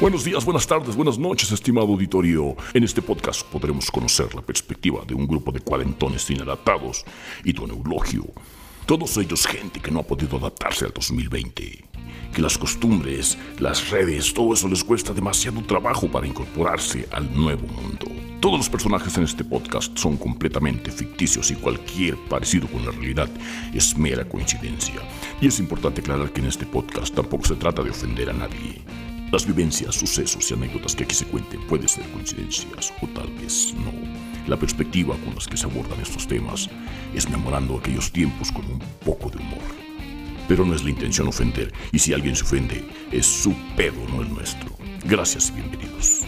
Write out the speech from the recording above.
Buenos días, buenas tardes, buenas noches, estimado auditorio. En este podcast podremos conocer la perspectiva de un grupo de cuarentones inadaptados y tu neurologio. Todos ellos gente que no ha podido adaptarse al 2020. Que las costumbres, las redes, todo eso les cuesta demasiado trabajo para incorporarse al nuevo mundo. Todos los personajes en este podcast son completamente ficticios y cualquier parecido con la realidad es mera coincidencia. Y es importante aclarar que en este podcast tampoco se trata de ofender a nadie. Las vivencias, sucesos y anécdotas que aquí se cuenten pueden ser coincidencias o tal vez no. La perspectiva con las que se abordan estos temas es memorando aquellos tiempos con un poco de humor. Pero no es la intención ofender, y si alguien se ofende, es su pedo, no el nuestro. Gracias y bienvenidos.